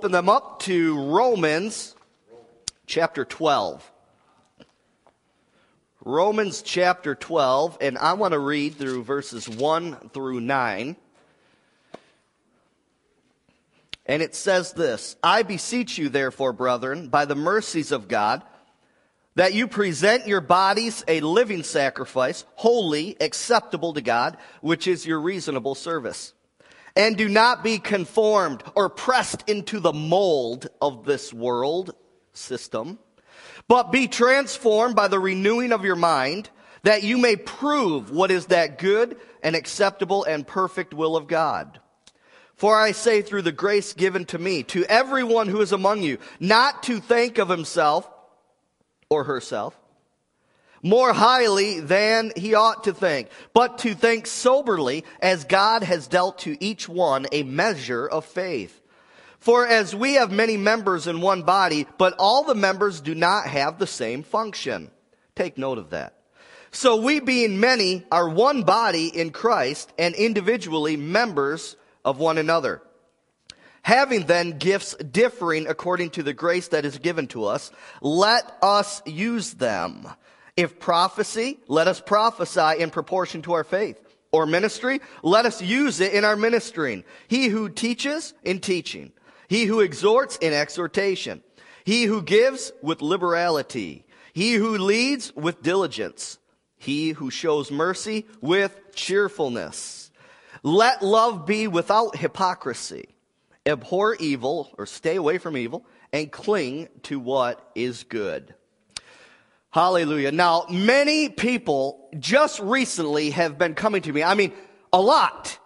Open them up to Romans chapter 12. Romans chapter 12, and I want to read through verses 1 through 9. And it says this I beseech you, therefore, brethren, by the mercies of God, that you present your bodies a living sacrifice, holy, acceptable to God, which is your reasonable service. And do not be conformed or pressed into the mold of this world system, but be transformed by the renewing of your mind, that you may prove what is that good and acceptable and perfect will of God. For I say through the grace given to me, to everyone who is among you, not to think of himself or herself more highly than he ought to think, but to think soberly as God has dealt to each one a measure of faith. For as we have many members in one body, but all the members do not have the same function. Take note of that. So we being many are one body in Christ and individually members of one another. Having then gifts differing according to the grace that is given to us, let us use them. If prophecy, let us prophesy in proportion to our faith. Or ministry, let us use it in our ministering. He who teaches in teaching. He who exhorts in exhortation. He who gives with liberality. He who leads with diligence. He who shows mercy with cheerfulness. Let love be without hypocrisy. Abhor evil or stay away from evil and cling to what is good. Hallelujah. Now, many people just recently have been coming to me. I mean, a lot.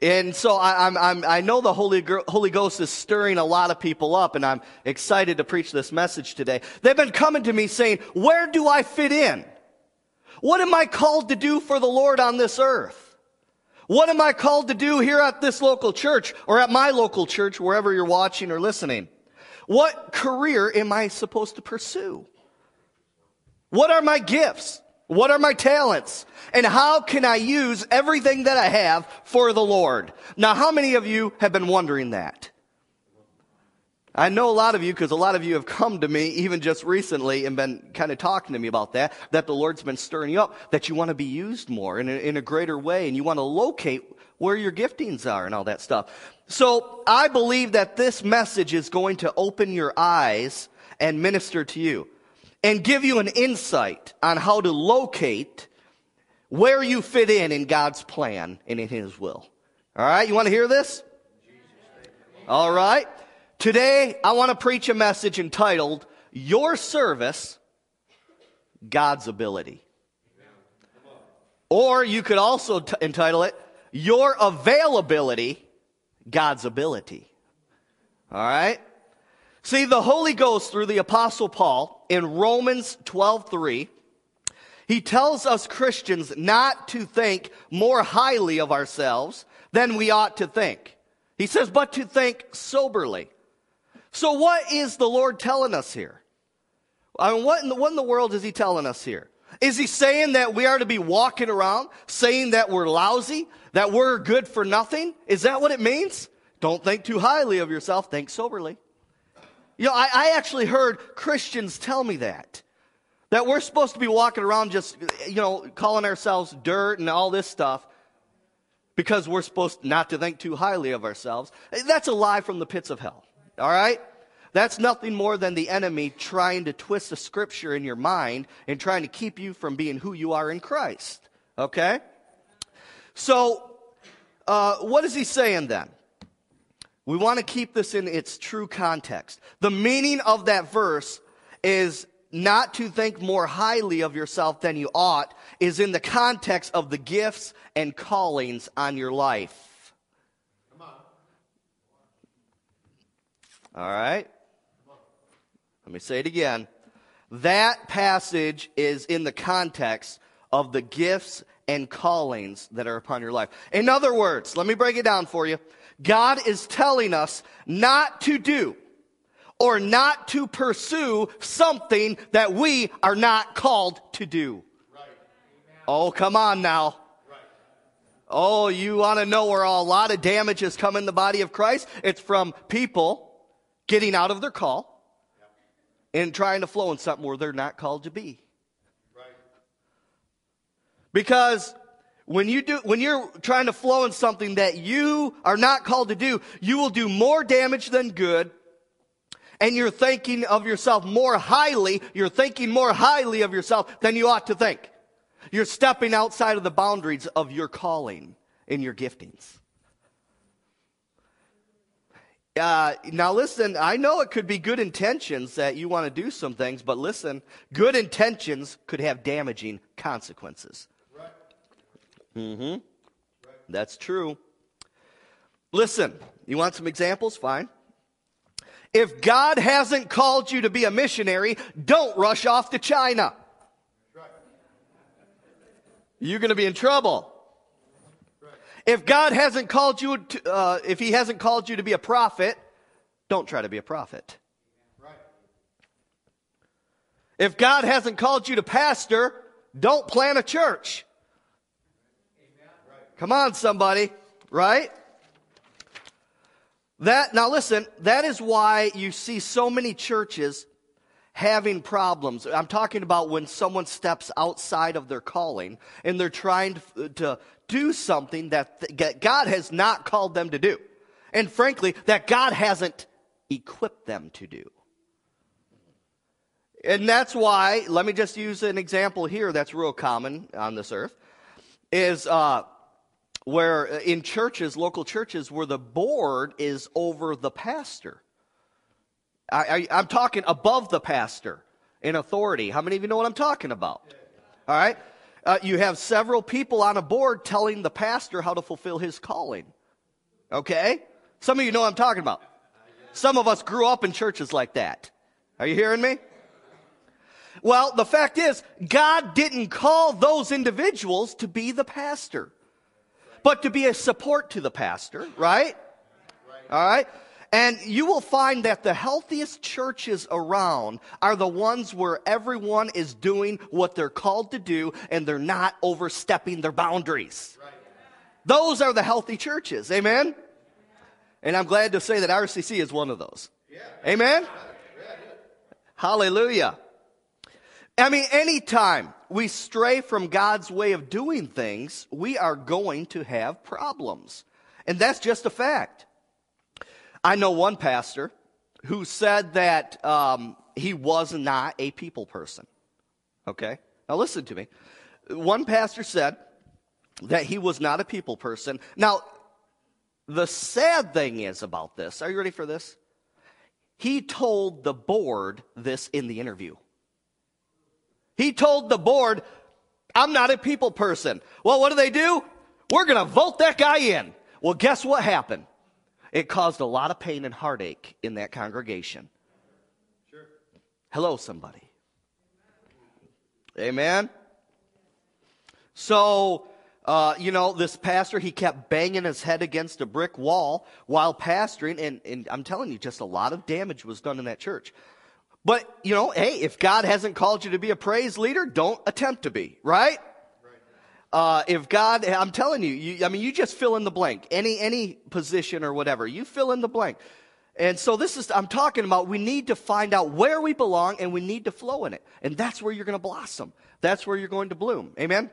And so I, I'm, I'm, i know the Holy, Holy Ghost is stirring a lot of people up, and I'm excited to preach this message today. They've been coming to me saying, Where do I fit in? What am I called to do for the Lord on this earth? What am I called to do here at this local church or at my local church, wherever you're watching or listening? What career am I supposed to pursue? What are my gifts? What are my talents? And how can I use everything that I have for the Lord? Now, how many of you have been wondering that? I know a lot of you, because a lot of you have come to me even just recently and been kind of talking to me about that, that the Lord's been stirring you up, that you want to be used more in a, in a greater way, and you want to locate where your giftings are and all that stuff. So I believe that this message is going to open your eyes and minister to you and give you an insight on how to locate where you fit in in God's plan and in His will. All right, you want to hear this? All right. Today, I want to preach a message entitled, Your Service, God's Ability. Or you could also t- entitle it, Your Availability, God's Ability. All right? See, the Holy Ghost through the Apostle Paul in Romans 12:3, he tells us Christians not to think more highly of ourselves than we ought to think. He says, but to think soberly. So what is the Lord telling us here? I mean, what in the, what in the world is he telling us here? Is he saying that we are to be walking around saying that we're lousy, that we're good for nothing? Is that what it means? Don't think too highly of yourself, think soberly. You know, I, I actually heard Christians tell me that. That we're supposed to be walking around just, you know, calling ourselves dirt and all this stuff because we're supposed not to think too highly of ourselves. That's a lie from the pits of hell. All right? That's nothing more than the enemy trying to twist the scripture in your mind and trying to keep you from being who you are in Christ. Okay? So, uh, what is he saying then? We want to keep this in its true context. The meaning of that verse is not to think more highly of yourself than you ought, is in the context of the gifts and callings on your life. Come on. All right. Let me say it again. That passage is in the context of the gifts and callings that are upon your life. In other words, let me break it down for you. God is telling us not to do or not to pursue something that we are not called to do. Right. Oh, come on now. Right. Oh, you want to know where a lot of damage has come in the body of Christ? It's from people getting out of their call and trying to flow in something where they're not called to be. Right. Because when you do when you're trying to flow in something that you are not called to do, you will do more damage than good. And you're thinking of yourself more highly, you're thinking more highly of yourself than you ought to think. You're stepping outside of the boundaries of your calling and your giftings. Uh, now listen, I know it could be good intentions that you want to do some things, but listen, good intentions could have damaging consequences. Mm-hmm. That's true. Listen, you want some examples? Fine. If God hasn't called you to be a missionary, don't rush off to China. You're going to be in trouble. If God hasn't called you to, uh, if He hasn't called you to be a prophet, don't try to be a prophet. If God hasn't called you to pastor, don't plant a church. Come on, somebody, right? That, now listen, that is why you see so many churches having problems. I'm talking about when someone steps outside of their calling and they're trying to, to do something that God has not called them to do. And frankly, that God hasn't equipped them to do. And that's why, let me just use an example here that's real common on this earth, is uh, where uh, in churches, local churches, where the board is over the pastor. I, am talking above the pastor in authority. How many of you know what I'm talking about? All right. Uh, you have several people on a board telling the pastor how to fulfill his calling. Okay? Some of you know what I'm talking about. Some of us grew up in churches like that. Are you hearing me? Well, the fact is, God didn't call those individuals to be the pastor but to be a support to the pastor, right? All right? And you will find that the healthiest churches around are the ones where everyone is doing what they're called to do and they're not overstepping their boundaries. Those are the healthy churches. Amen? And I'm glad to say that RCC is one of those. Amen? Hallelujah. I mean, anytime we stray from God's way of doing things, we are going to have problems. And that's just a fact. I know one pastor who said that um, he was not a people person. Okay? Now listen to me. One pastor said that he was not a people person. Now, the sad thing is about this, are you ready for this? He told the board this in the interview. He told the board, I'm not a people person. Well, what do they do? We're going to vote that guy in. Well, guess what happened? It caused a lot of pain and heartache in that congregation. Sure. Hello, somebody. Amen. So, uh, you know, this pastor, he kept banging his head against a brick wall while pastoring, and, and I'm telling you, just a lot of damage was done in that church. But, you know, hey, if God hasn't called you to be a praise leader, don't attempt to be, right? Uh, if God, I'm telling you, you, I mean, you just fill in the blank. Any, any position or whatever, you fill in the blank. And so this is, I'm talking about, we need to find out where we belong and we need to flow in it. And that's where you're going to blossom. That's where you're going to bloom. Amen?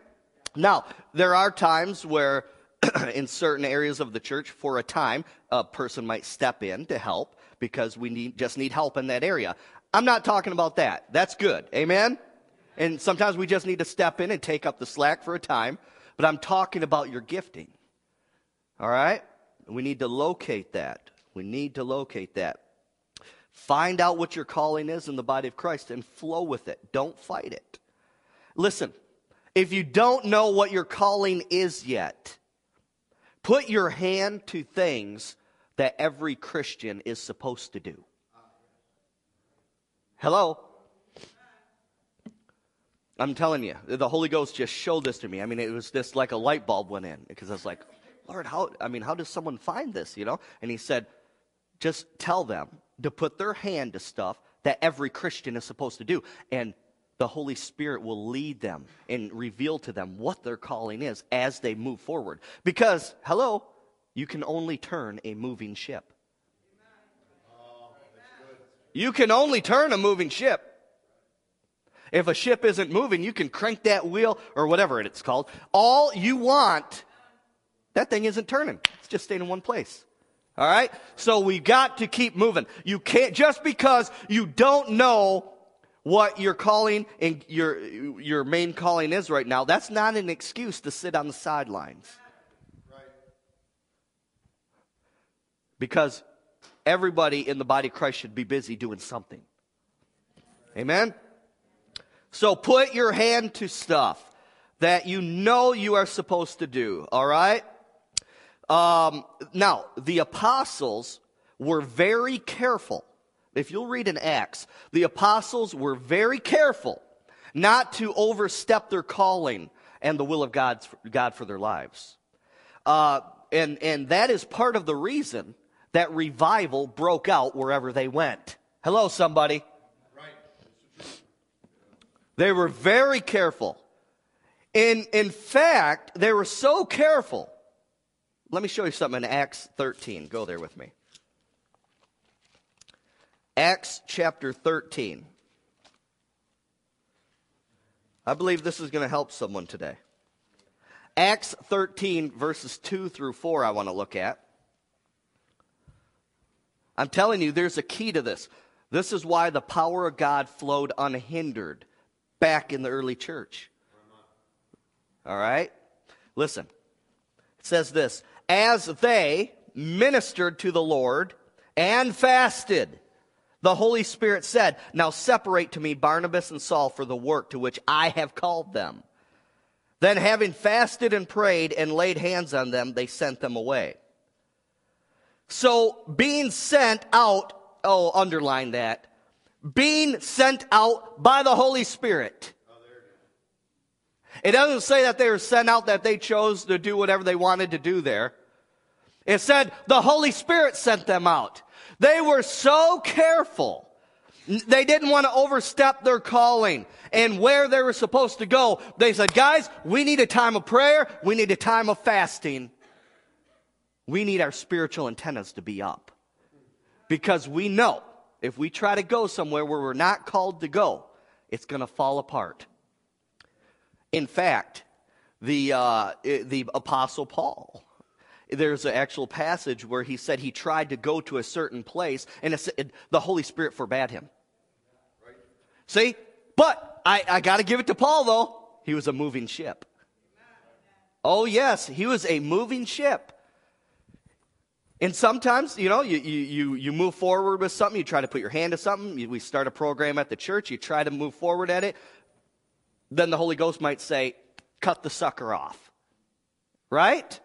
Now, there are times where in certain areas of the church, for a time, a person might step in to help because we need, just need help in that area. I'm not talking about that. That's good. Amen? And sometimes we just need to step in and take up the slack for a time. But I'm talking about your gifting. All right? We need to locate that. We need to locate that. Find out what your calling is in the body of Christ and flow with it. Don't fight it. Listen, if you don't know what your calling is yet, put your hand to things that every Christian is supposed to do. Hello? I'm telling you, the Holy Ghost just showed this to me. I mean, it was just like a light bulb went in because I was like, Lord, how, I mean, how does someone find this, you know? And he said, just tell them to put their hand to stuff that every Christian is supposed to do. And the Holy Spirit will lead them and reveal to them what their calling is as they move forward. Because, hello, you can only turn a moving ship. You can only turn a moving ship. If a ship isn't moving, you can crank that wheel or whatever it's called. All you want, that thing isn't turning. It's just staying in one place. All right? So we've got to keep moving. You can't, just because you don't know what your calling and your, your main calling is right now, that's not an excuse to sit on the sidelines. Right. Because everybody in the body of Christ should be busy doing something. Amen? So put your hand to stuff that you know you are supposed to do, all right? Um, now, the apostles were very careful. If you'll read in Acts, the apostles were very careful not to overstep their calling and the will of God's, God for their lives. Uh, and, and that is part of the reason that revival broke out wherever they went. Hello, somebody. They were very careful. In, in fact, they were so careful. Let me show you something in Acts 13. Go there with me. Acts chapter 13. I believe this is going to help someone today. Acts 13, verses 2 through 4, I want to look at. I'm telling you, there's a key to this. This is why the power of God flowed unhindered back in the early church. All right? Listen. It says this As they ministered to the Lord and fasted, the Holy Spirit said, Now separate to me Barnabas and Saul for the work to which I have called them. Then, having fasted and prayed and laid hands on them, they sent them away. So, being sent out, oh, underline that being sent out by the Holy Spirit. It doesn't say that they were sent out that they chose to do whatever they wanted to do there. It said the Holy Spirit sent them out. They were so careful. They didn't want to overstep their calling and where they were supposed to go. They said, guys, we need a time of prayer. We need a time of fasting. We need our spiritual antennas to be up because we know if we try to go somewhere where we're not called to go, it's going to fall apart. In fact, the, uh, the Apostle Paul, there's an actual passage where he said he tried to go to a certain place and it, the Holy Spirit forbade him. Right. See? But I, I got to give it to Paul, though. He was a moving ship. Oh, yes, he was a moving ship. And sometimes, you know, you, you, you move forward with something, you try to put your hand to something, we start a program at the church, you try to move forward at it, then the Holy Ghost might say, cut the sucker off. Right?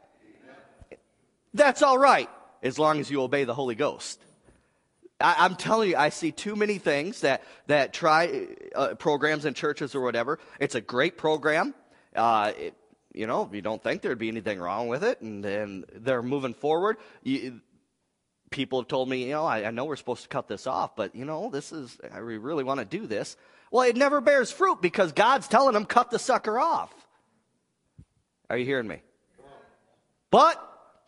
That's all right, as long as you obey the Holy Ghost. I, am telling you, I see too many things that, that try uh, programs in churches or whatever. It's a great program. Uh, it, you know, you don't think there'd be anything wrong with it, and then they're moving forward. You, people have told me, you know, I, I, know we're supposed to cut this off, but you know, this is, I really want to do this. Well, it never bears fruit because God's telling them, cut the sucker off. Are you hearing me? But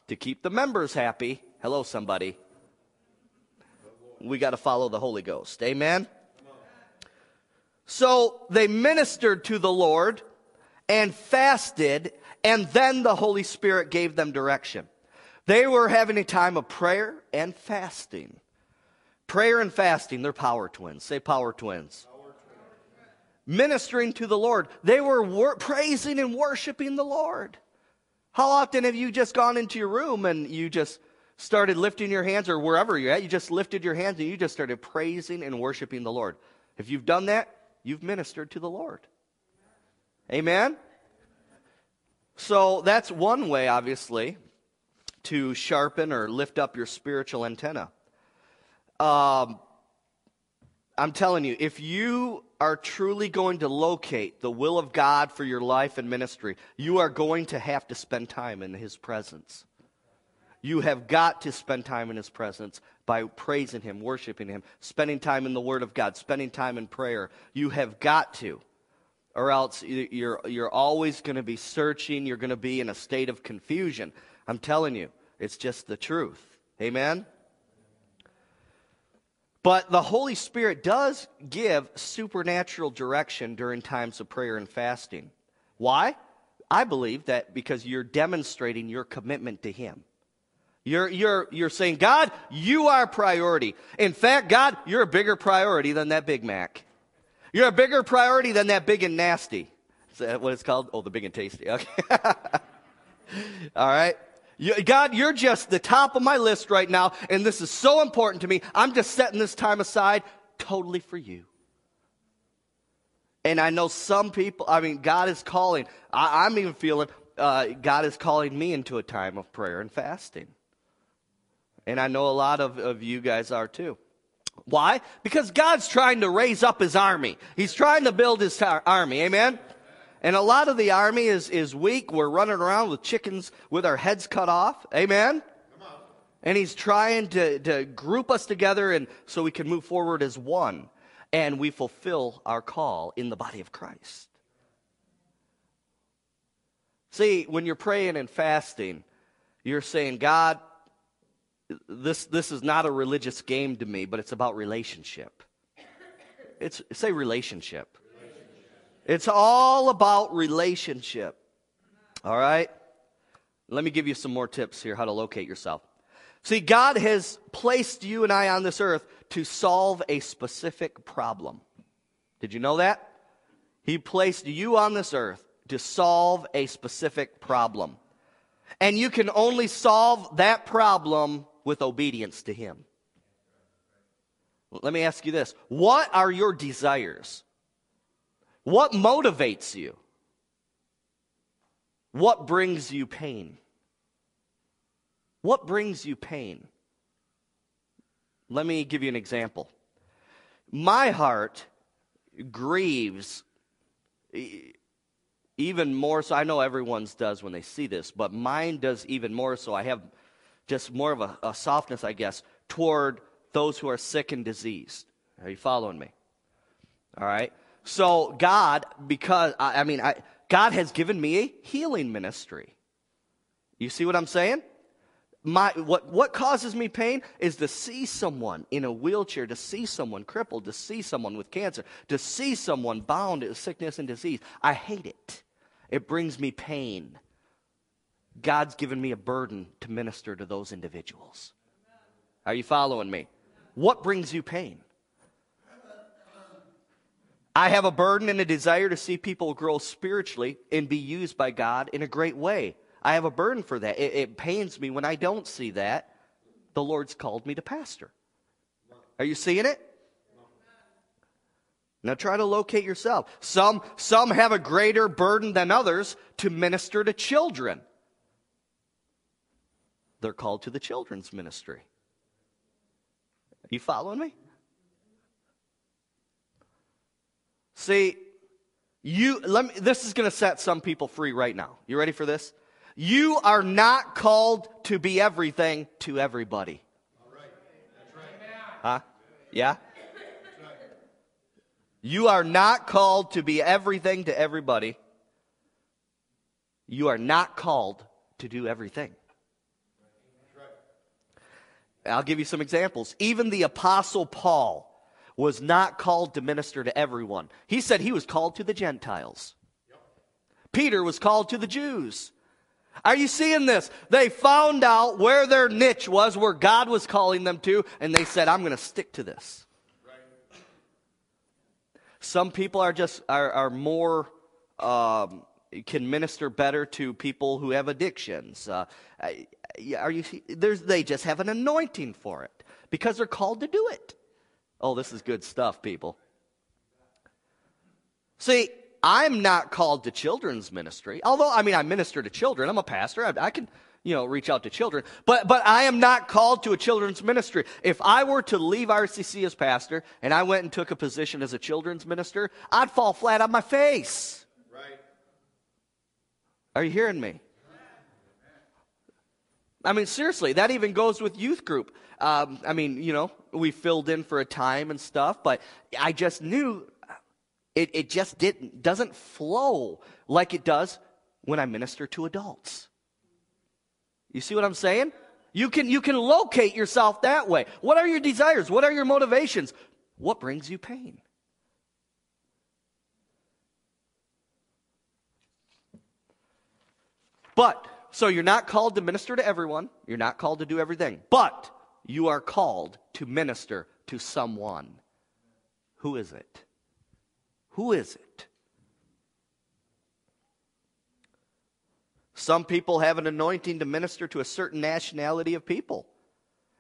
to keep the members happy, hello, somebody, we got to follow the Holy Ghost. Amen? So they ministered to the Lord and fasted, and then the Holy Spirit gave them direction. They were having a time of prayer and fasting. Prayer and fasting, they're power twins. Say power twins. Ministering to the Lord. They were wor- praising and worshiping the Lord. How often have you just gone into your room and you just started lifting your hands, or wherever you're at, you just lifted your hands and you just started praising and worshiping the Lord? If you've done that, you've ministered to the Lord. Amen? So that's one way, obviously, to sharpen or lift up your spiritual antenna. Um, I'm telling you, if you are truly going to locate the will of God for your life and ministry, you are going to have to spend time in His presence. You have got to spend time in His presence by praising Him, worshiping Him, spending time in the Word of God, spending time in prayer. You have got to or else you're, you're always going to be searching. You're going to be in a state of confusion. I'm telling you, it's just the truth. Amen? But the Holy Spirit does give supernatural direction during times of prayer and fasting. Why? I believe that because you're demonstrating your commitment to Him. You're, you're, you're saying, God, you are priority. In fact, God, you're a bigger priority than that Big Mac. You're a bigger priority than that big and nasty. Is that what it's called? Oh, the big and tasty. Okay. All right. You, God, you're just the top of my list right now, and this is so important to me. I'm just setting this time aside totally for you. And I know some people, I mean, God is calling. I, am even feeling uh, God is calling me into a time of prayer and fasting. And I know a lot of, of you guys are too. Why? Because God's trying to raise up his army. He's trying to build his tar- army. Amen? And a lot of the army is, is weak. We're running around with chickens with our heads cut off. Amen? And he's trying to, to group us together and so we can move forward as one. And we fulfill our call in the body of Christ. See, when you're praying and fasting, you're saying, God, this, this is not a religious game to me, but it's about relationship. It's, say relationship. It's all about relationship. All right? Let me give you some more tips here how to locate yourself. See, God has placed you and I on this earth to solve a specific problem. Did you know that? He placed you on this earth to solve a specific problem. And you can only solve that problem with obedience to Him. Let me ask you this What are your desires? What motivates you? What brings you pain? What brings you pain? Let me give you an example. My heart grieves even more so. I know everyone's does when they see this, but mine does even more so. I have just more of a, a softness, I guess, toward those who are sick and diseased. Are you following me? All right. So God, because I, I mean, I, God has given me a healing ministry. You see what I'm saying? My, what, what causes me pain is to see someone in a wheelchair, to see someone crippled, to see someone with cancer, to see someone bound to sickness and disease. I hate it. It brings me pain. God's given me a burden to minister to those individuals. Are you following me? What brings you pain? I have a burden and a desire to see people grow spiritually and be used by God in a great way. I have a burden for that. It, it, pains me when I don't see that. The Lord's called me to pastor. Are you seeing it? Now try to locate yourself. Some, some have a greater burden than others to minister to children they're called to the children's ministry. You following me? See, you let me this is going to set some people free right now. You ready for this? You are not called to be everything to everybody. All right. Huh? Yeah? You are not called to be everything to everybody. You are not called to do everything. I'll give you some examples. Even the Apostle Paul was not called to minister to everyone. He said he was called to the Gentiles. Peter was called to the Jews. Are you seeing this? They found out where their niche was, where God was calling them to, and they said, I'm going to stick to this. Right. Some people are just, are, are more, um, can minister better to people who have addictions. Uh, are you? There's, they just have an anointing for it because they're called to do it. Oh, this is good stuff, people. See, I'm not called to children's ministry. Although, I mean, I minister to children. I'm a pastor. I, I can, you know, reach out to children. But, but I am not called to a children's ministry. If I were to leave RCC as pastor and I went and took a position as a children's minister, I'd fall flat on my face. Right. Are you hearing me? I mean, seriously, that even goes with youth group. Um, I mean, you know, we filled in for a time and stuff, but I just knew it, it just didn't, doesn't flow like it does when I minister to adults. You see what I'm saying? You can, you can locate yourself that way. What are your desires? What are your motivations? What brings you pain? But, so you're not called to minister to everyone. You're not called to do everything. But you are called to minister to someone. Who is it? Who is it? Some people have an anointing to minister to a certain nationality of people.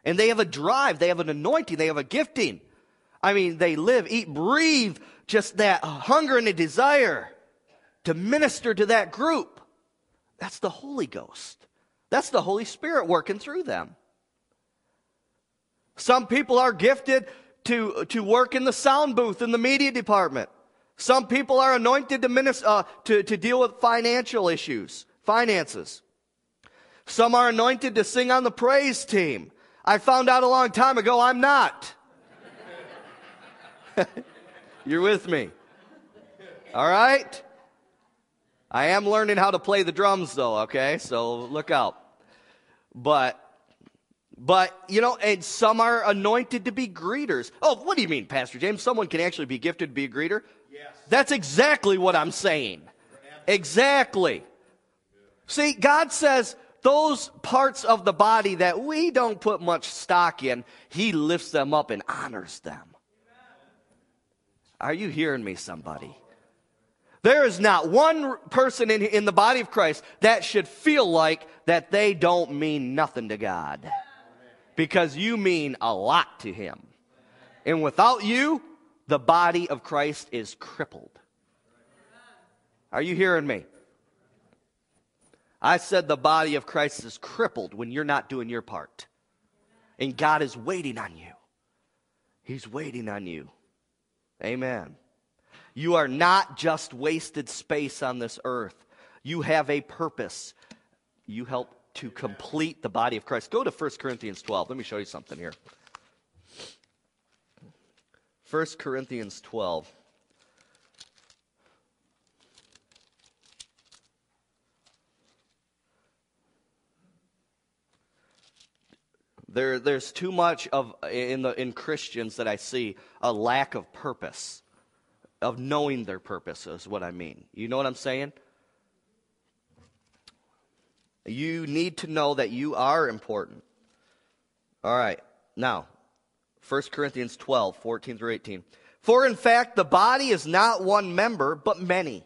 And they have a drive, they have an anointing, they have a gifting. I mean, they live, eat, breathe just that hunger and a desire to minister to that group. That's the Holy Ghost. That's the Holy Spirit working through them. Some people are gifted to, to work in the sound booth in the media department. Some people are anointed to, minister, uh, to, to deal with financial issues, finances. Some are anointed to sing on the praise team. I found out a long time ago I'm not. You're with me. All right? I am learning how to play the drums though, okay? So look out. But but, you know, and some are anointed to be greeters. Oh, what do you mean, Pastor James? Someone can actually be gifted to be a greeter? Yes. That's exactly what I'm saying. Exactly. See, God says those parts of the body that we don't put much stock in, He lifts them up and honors them. Are you hearing me, somebody? There is not one person in, in the body of Christ that should feel like that they don't mean nothing to God because you mean a lot to him. And without you, the body of Christ is crippled. Are you hearing me? I said the body of Christ is crippled when you're not doing your part. And God is waiting on you. He's waiting on you. Amen. You are not just wasted space on this earth. You have a purpose. You help to complete the body of Christ. Go to 1 Corinthians 12. Let me show you something here. 1 Corinthians 12. There, there's too much of in the in Christians that I see a lack of purpose, of knowing their purpose is what I mean. You know what I'm saying? You need to know that you are important. All right. Now, 1 Corinthians 12, 14 through 18. For in fact, the body is not one member, but many.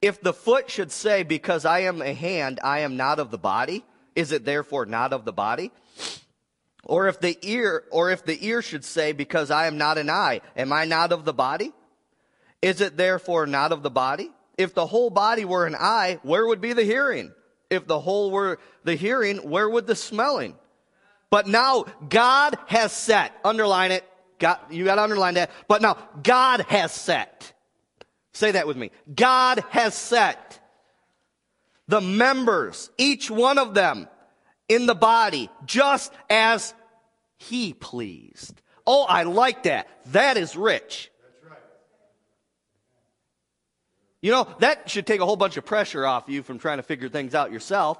If the foot should say, Because I am a hand, I am not of the body, is it therefore not of the body? Or if the ear, or if the ear should say, Because I am not an eye, am I not of the body? Is it therefore not of the body? If the whole body were an eye, where would be the hearing? If the whole were the hearing, where would the smelling? But now God has set, underline it, God, you got to underline that. But now God has set. Say that with me. God has set the members, each one of them in the body, just as he pleased. Oh, I like that. That is rich. You know, that should take a whole bunch of pressure off you from trying to figure things out yourself.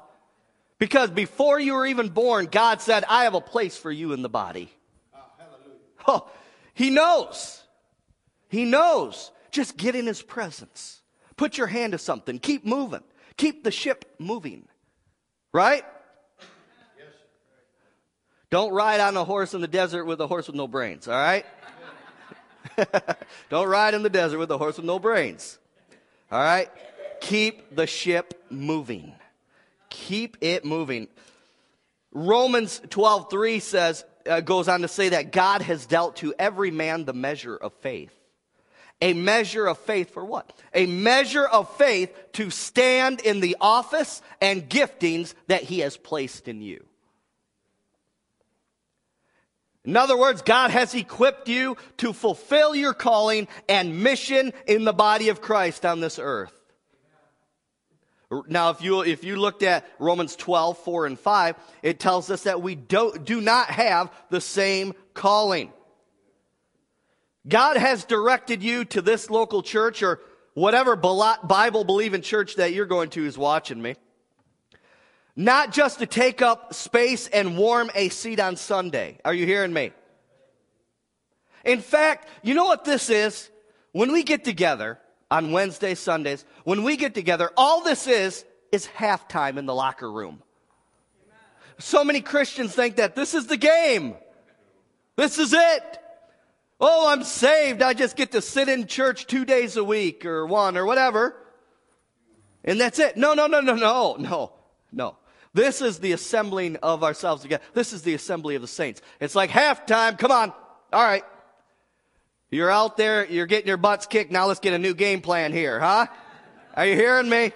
Because before you were even born, God said, I have a place for you in the body. Ah, oh, he knows. He knows. Just get in his presence. Put your hand to something. Keep moving. Keep the ship moving. Right? Yes. Don't ride on a horse in the desert with a horse with no brains, all right? Don't ride in the desert with a horse with no brains. All right? Keep the ship moving. Keep it moving. Romans 12:3 says uh, goes on to say that God has dealt to every man the measure of faith. A measure of faith for what? A measure of faith to stand in the office and giftings that he has placed in you. In other words, God has equipped you to fulfill your calling and mission in the body of Christ on this earth. Now, if you, if you looked at Romans 12, 4 and 5, it tells us that we do, do not have the same calling. God has directed you to this local church or whatever Bible believing church that you're going to is watching me. Not just to take up space and warm a seat on Sunday. Are you hearing me? In fact, you know what this is? When we get together on Wednesday, Sundays, when we get together, all this is, is halftime in the locker room. So many Christians think that this is the game. This is it. Oh, I'm saved. I just get to sit in church two days a week or one or whatever. And that's it. No, no, no, no, no, no, no. This is the assembling of ourselves together. This is the assembly of the saints. It's like halftime. Come on. All right. You're out there. You're getting your butts kicked. Now let's get a new game plan here, huh? Are you hearing me?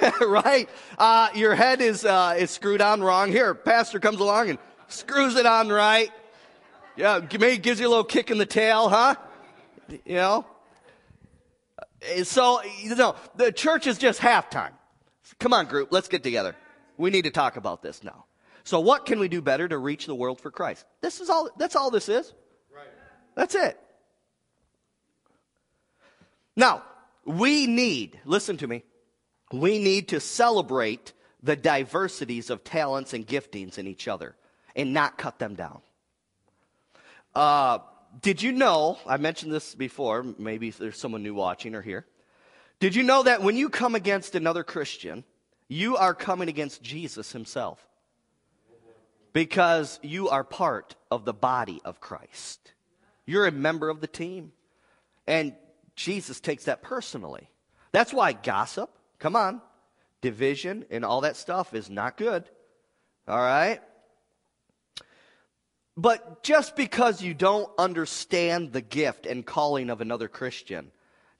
right? Uh, your head is, uh, is screwed on wrong. Here, pastor comes along and screws it on right. Yeah, maybe gives you a little kick in the tail, huh? You know? So, you know, the church is just halftime. Come on, group, let's get together. We need to talk about this now. So, what can we do better to reach the world for Christ? This is all, that's all this is. Right. That's it. Now, we need, listen to me, we need to celebrate the diversities of talents and giftings in each other and not cut them down. Uh, did you know, I mentioned this before, maybe there's someone new watching or here. Did you know that when you come against another Christian, you are coming against Jesus himself? Because you are part of the body of Christ. You're a member of the team. And Jesus takes that personally. That's why gossip, come on, division and all that stuff is not good. All right? But just because you don't understand the gift and calling of another Christian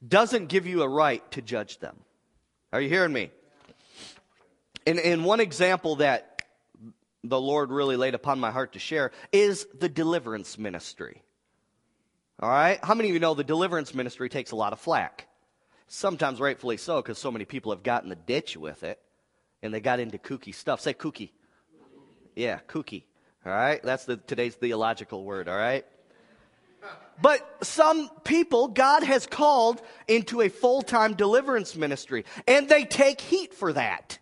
doesn't give you a right to judge them. Are you hearing me? And, and one example that the Lord really laid upon my heart to share is the deliverance ministry. All right? How many of you know the deliverance ministry takes a lot of flack? Sometimes rightfully so, because so many people have gotten the ditch with it and they got into kooky stuff. Say kooky. Yeah, kooky. All right? That's the, today's theological word, all right? But some people God has called into a full time deliverance ministry, and they take heat for that.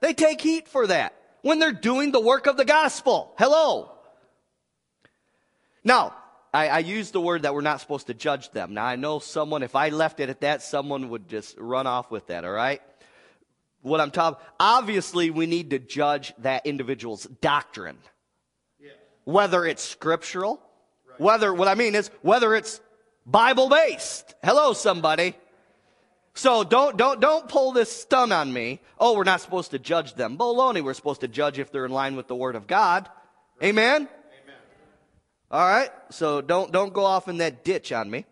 They take heat for that when they're doing the work of the gospel. Hello. Now, I, I use the word that we're not supposed to judge them. Now, I know someone, if I left it at that, someone would just run off with that, all right? what I'm talking obviously we need to judge that individual's doctrine. Yeah. Whether it's scriptural, right. whether what I mean is whether it's Bible based. Hello somebody. So don't don't don't pull this stun on me. Oh, we're not supposed to judge them. Baloney, we're supposed to judge if they're in line with the word of God. Amen? Amen. All right. So don't don't go off in that ditch on me.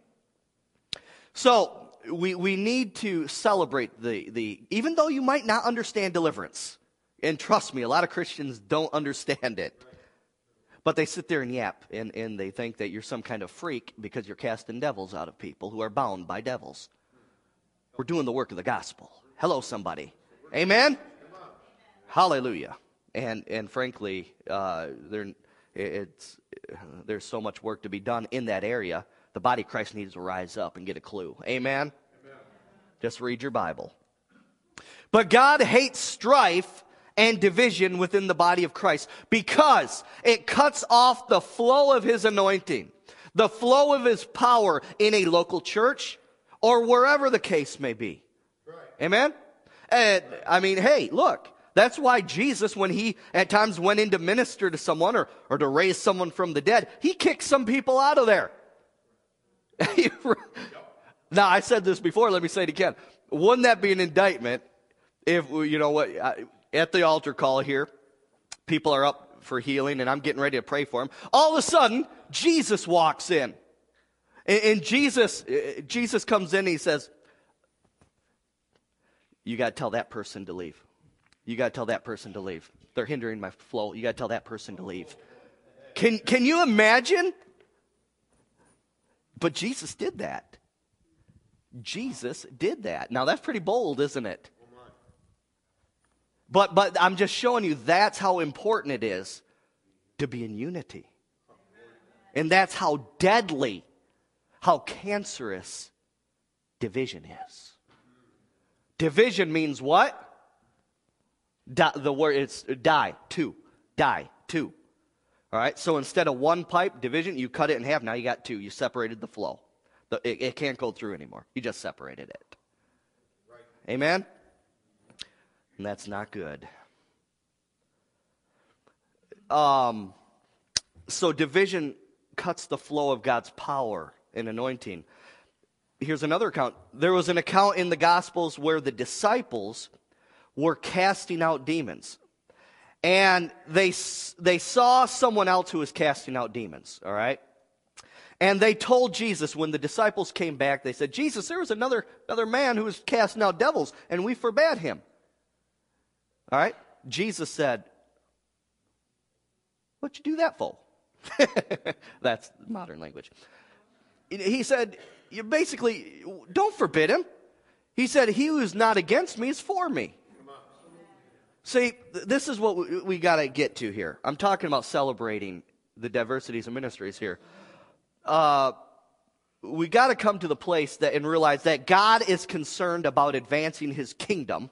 So we, we need to celebrate the, the, even though you might not understand deliverance. And trust me, a lot of Christians don't understand it. But they sit there and yap, and, and they think that you're some kind of freak because you're casting devils out of people who are bound by devils. We're doing the work of the gospel. Hello, somebody. Amen? Hallelujah. And, and frankly, uh, there, it's, there's so much work to be done in that area the body of Christ needs to rise up and get a clue. Amen? Amen? Just read your Bible. But God hates strife and division within the body of Christ because it cuts off the flow of his anointing, the flow of his power in a local church or wherever the case may be. Right. Amen? And I mean, hey, look, that's why Jesus, when he at times went in to minister to someone or, or to raise someone from the dead, he kicked some people out of there. now, I said this before, let me say it again. Wouldn't that be an indictment if, you know what, at the altar call here, people are up for healing and I'm getting ready to pray for them. All of a sudden, Jesus walks in. And, Jesus, uh, Jesus comes in and he says, You got to tell that person to leave. You got to tell that person to leave. They're hindering my flow. You got to tell that person to leave. Can, can you imagine? But Jesus did that. Jesus did that. Now that's pretty bold, isn't it? But but I'm just showing you that's how important it is to be in unity. And that's how deadly, how cancerous division is. Division means what? The word it's die, two. Die, two. All right, so instead of one pipe division, you cut it in half. Now you got two. You separated the flow. The, it, it, can't go through anymore. You just separated it. Right. Amen? And that's not good. Um, so division cuts the flow of God's power anointing. Here's another account. There was an account in the Gospels where the disciples were casting out demons. And they, they saw someone else who was casting out demons, all right? And they told Jesus, when the disciples came back, they said, Jesus, there was another, another man who was casting out devils, and we forbade him. All right? Jesus said, What'd you do that for? That's modern language. He said, You basically, don't forbid him. He said, He who is not against me is for me. See, this is what we, we got to get to here. I'm talking about celebrating the diversities of ministries here. Uh, we got to come to the place that and realize that God is concerned about advancing His kingdom,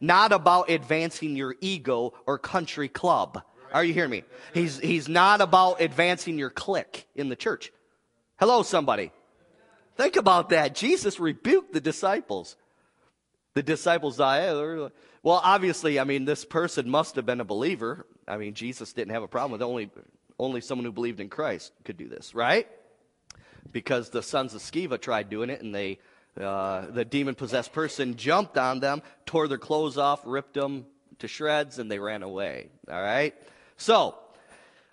not about advancing your ego or country club. Are you hearing me? He's, he's not about advancing your clique in the church. Hello, somebody. Think about that. Jesus rebuked the disciples. The disciples die. Well, obviously, I mean, this person must have been a believer. I mean, Jesus didn't have a problem with only only someone who believed in Christ could do this, right? Because the sons of Sceva tried doing it, and they uh, the demon possessed person jumped on them, tore their clothes off, ripped them to shreds, and they ran away. All right. So,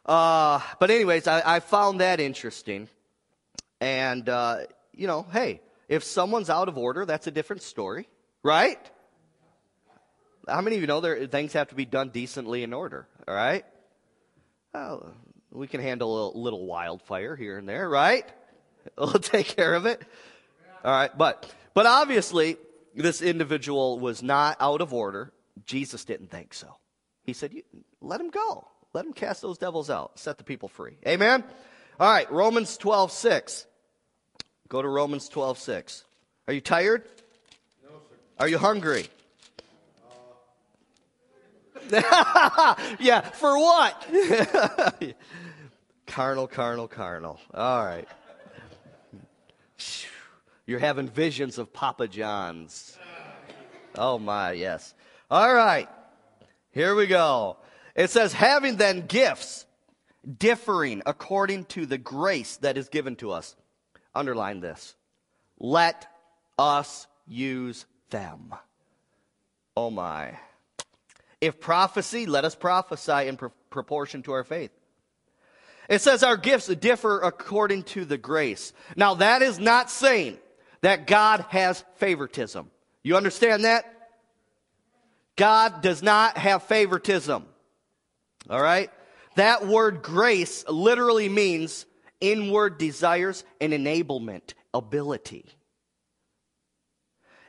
uh, but anyways, I, I, found that interesting, and uh, you know, hey, if someone's out of order, that's a different story, right? How many of you know there things have to be done decently in order? All right. Well, we can handle a little wildfire here and there, right? We'll take care of it. All right, but but obviously this individual was not out of order. Jesus didn't think so. He said, "Let him go. Let him cast those devils out. Set the people free." Amen. All right, Romans 12:6. Go to Romans 12:6. Are you tired? No, sir. Are you hungry? yeah, for what? carnal, carnal, carnal. All right. You're having visions of Papa John's. Oh, my, yes. All right. Here we go. It says, having then gifts differing according to the grace that is given to us. Underline this. Let us use them. Oh, my. If prophecy, let us prophesy in proportion to our faith. It says our gifts differ according to the grace. Now, that is not saying that God has favoritism. You understand that? God does not have favoritism. All right? That word grace literally means inward desires and enablement, ability.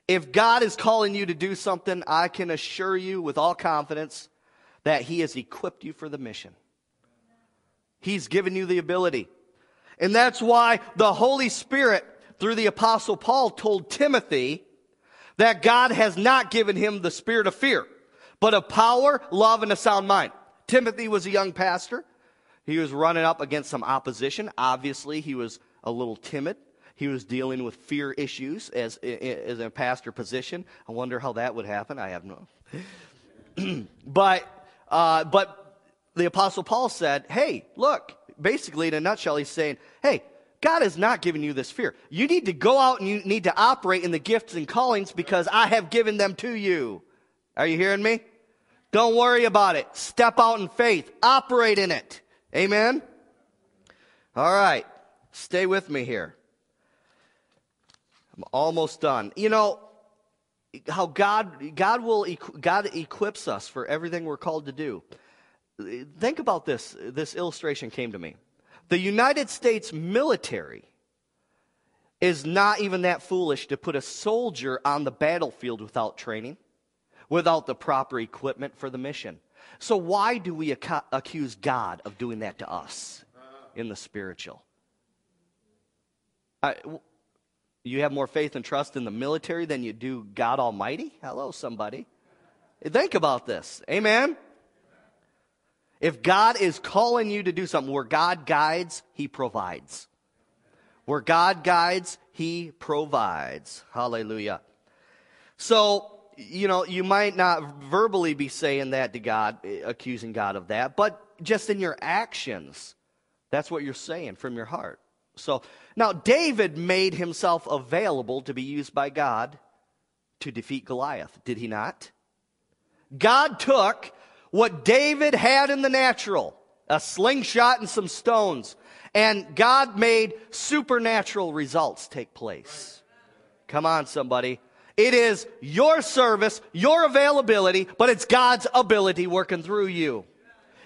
If God is calling you to do something, I can assure you with all confidence that He has equipped you for the mission. He's given you the ability. And that's why the Holy Spirit, through the Apostle Paul, told Timothy that God has not given him the spirit of fear, but of power, love, and a sound mind. Timothy was a young pastor. He was running up against some opposition. Obviously, he was a little timid. He was dealing with fear issues as, as a pastor position. I wonder how that would happen. I have no. but, uh, but the Apostle Paul said, hey, look, basically in a nutshell, he's saying, hey, God has not given you this fear. You need to go out and you need to operate in the gifts and callings because I have given them to you. Are you hearing me? Don't worry about it. Step out in faith. Operate in it. Amen? All right. Stay with me here. I'm almost done. You know, how God, God will, God equips us for everything we're called to do. Think about this. This illustration came to me. The United States military is not even that foolish to put a soldier on the battlefield without training, without the proper equipment for the mission. So, why do we ac- accuse God of doing that to us in the spiritual? I, you have more faith and trust in the military than you do God Almighty? Hello, somebody. Think about this. Amen? If God is calling you to do something, where God guides, He provides. Where God guides, He provides. Hallelujah. So, you know, you might not verbally be saying that to God, eh, accusing God of that, but just in your actions, that's what you're saying from your heart. So, now David made himself available to be used by God to defeat Goliath, did he not? God took what David had in the natural, a slingshot and some stones, and God made supernatural results take place. Come on, somebody. It is your service, your availability, but it's God's ability working through you.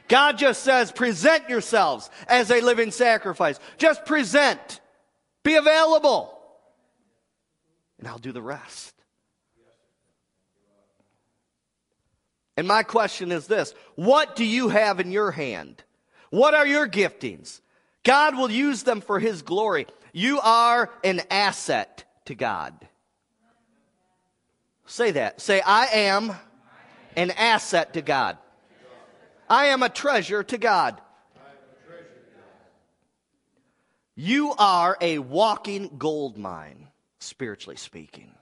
God just says, present yourselves as a living sacrifice. Just present. Be available. And I'll do the rest. And my question is this What do you have in your hand? What are your giftings? God will use them for His glory. You are an asset to God. Say that. Say, I am an asset to God. I am a treasure to God. You are a walking gold mine, spiritually speaking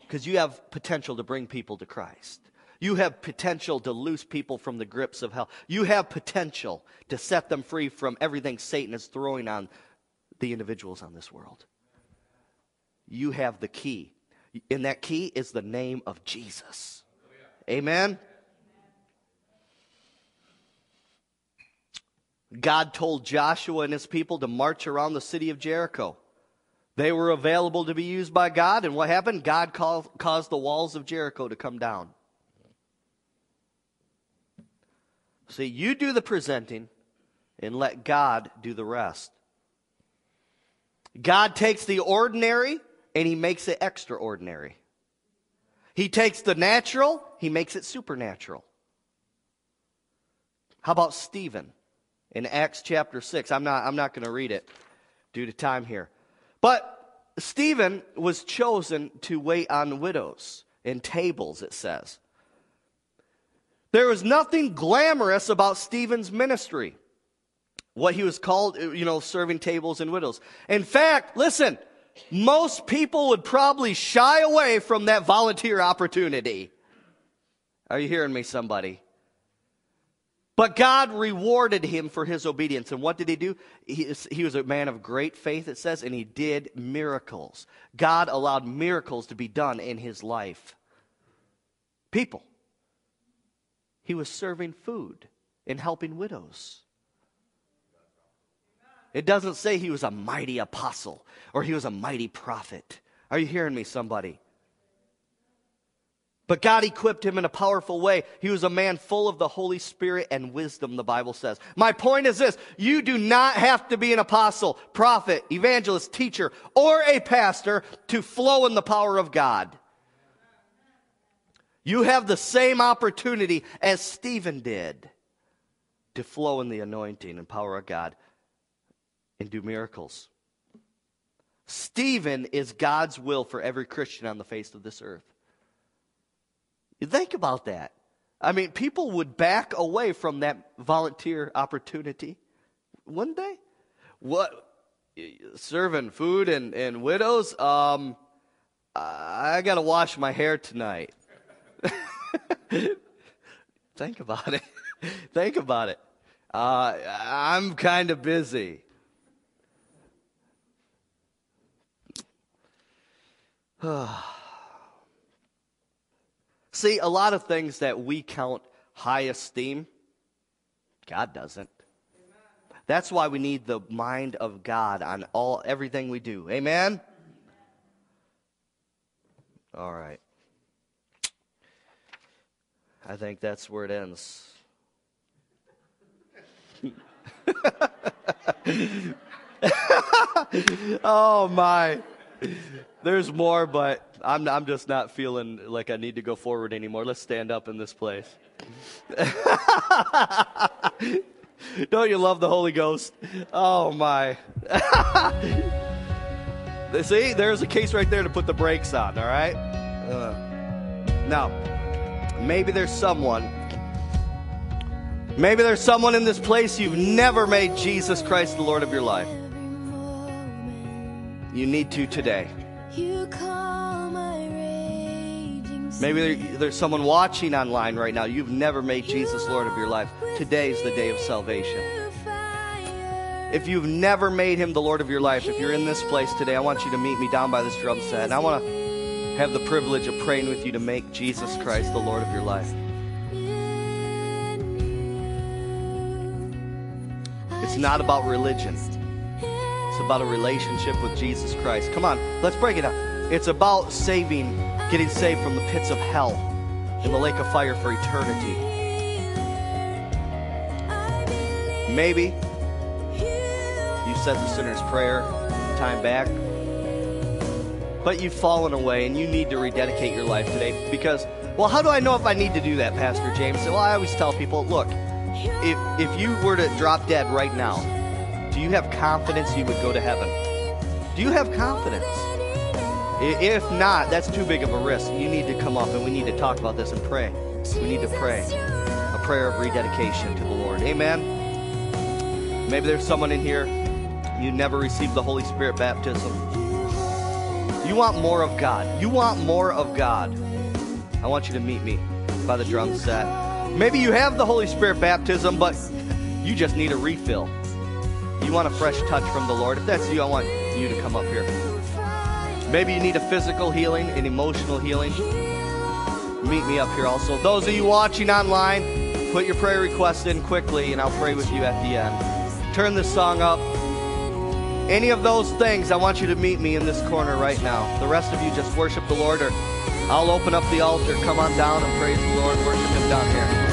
because you have potential to bring people to Christ. You have potential to loose people from the grips of hell. You have potential to set them free from everything Satan is throwing on the individuals on this world. You have the key. And that key is the name of Jesus. Amen. God told Joshua and his people to march around the city of Jericho. They were available to be used by God, and what happened? God caused the walls of Jericho to come down. See, you do the presenting and let God do the rest. God takes the ordinary and he makes it extraordinary. He takes the natural, he makes it supernatural. How about Stephen in Acts chapter 6? I'm not, I'm not going to read it due to time here. But Stephen was chosen to wait on widows and tables, it says. There was nothing glamorous about Stephen's ministry. What he was called, you know, serving tables and widows. In fact, listen, most people would probably shy away from that volunteer opportunity. Are you hearing me, somebody? But God rewarded him for his obedience. And what did he do? He, he, was a man of great faith, it says, and he did miracles. God allowed miracles to be done in his life. People. He was serving food and helping widows. It doesn't say he was a mighty apostle or he was a mighty prophet. Are you hearing me, somebody? But God equipped him in a powerful way. He was a man full of the Holy Spirit and wisdom, the Bible says. My point is this you do not have to be an apostle, prophet, evangelist, teacher, or a pastor to flow in the power of God. You have the same opportunity as Stephen did to flow in the anointing and power of God and do miracles. Stephen is God's will for every Christian on the face of this earth. You think about that. I mean, people would back away from that volunteer opportunity, wouldn't they? What serving food and, and widows? Um, I got to wash my hair tonight. Think about it. Think about it. Uh, I'm kind of busy. See, a lot of things that we count high esteem, God doesn't. That's why we need the mind of God on all everything we do. Amen. All right. I think that's where it ends. oh my. There's more, but I'm, I'm just not feeling like I need to go forward anymore. Let's stand up in this place. Don't you love the Holy Ghost? Oh, my. See, there's a case right there to put the brakes on, all right? Uh. Now, maybe there's someone, maybe there's someone in this place you've never made Jesus Christ the Lord of your life. You need to today. Maybe there's someone watching online right now. You've never made Jesus Lord of your life. Today is the day of salvation. If you've never made him the Lord of your life, if you're in this place today, I want you to meet me down by this drum set. And I want to have the privilege of praying with you to make Jesus Christ the Lord of your life. It's not about religion. About a relationship with Jesus Christ. Come on, let's break it up. It's about saving, getting saved from the pits of hell in the lake of fire for eternity. Maybe you said the sinner's prayer time back, but you've fallen away and you need to rededicate your life today because, well, how do I know if I need to do that, Pastor James? Well, I always tell people, look, if, if you were to drop dead right now, do you have confidence you would go to heaven? Do you have confidence? If not, that's too big of a risk. You need to come up and we need to talk about this and pray. We need to pray a prayer of rededication to the Lord. Amen. Maybe there's someone in here, you never received the Holy Spirit baptism. You want more of God. You want more of God. I want you to meet me by the drum set. Maybe you have the Holy Spirit baptism, but you just need a refill. You want a fresh touch from the Lord. If that's you, I want you to come up here. Maybe you need a physical healing, an emotional healing. Meet me up here also. Those of you watching online, put your prayer request in quickly and I'll pray with you at the end. Turn this song up. Any of those things, I want you to meet me in this corner right now. The rest of you just worship the Lord or I'll open up the altar. Come on down and praise the Lord. Worship Him down here.